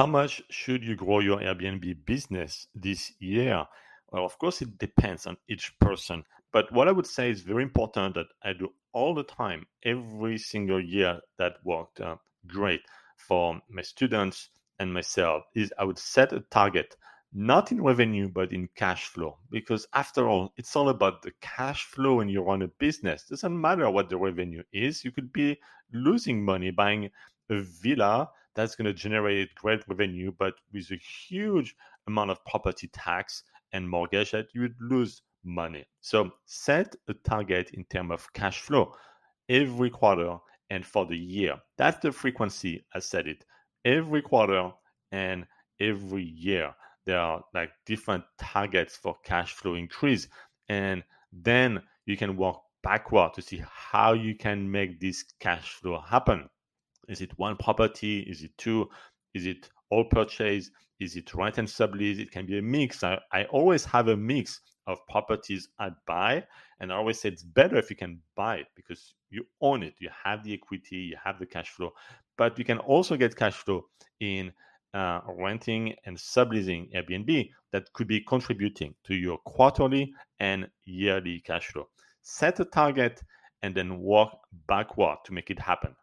how much should you grow your Airbnb business this year? Well, of course, it depends on each person. But what I would say is very important that I do all the time, every single year that worked uh, great for my students and myself is I would set a target, not in revenue, but in cash flow. Because after all, it's all about the cash flow when you run a business. It doesn't matter what the revenue is. You could be losing money buying a villa that's going to generate great revenue, but with a huge amount of property tax and mortgage that you would lose money. So set a target in terms of cash flow every quarter and for the year. That's the frequency I set it. Every quarter and every year. There are like different targets for cash flow increase. And then you can work backward to see how you can make this cash flow happen. Is it one property? Is it two? Is it all purchase? Is it rent and sublease? It can be a mix. I, I always have a mix of properties I buy. And I always say it's better if you can buy it because you own it. You have the equity, you have the cash flow. But you can also get cash flow in uh, renting and subleasing Airbnb that could be contributing to your quarterly and yearly cash flow. Set a target and then work backward to make it happen.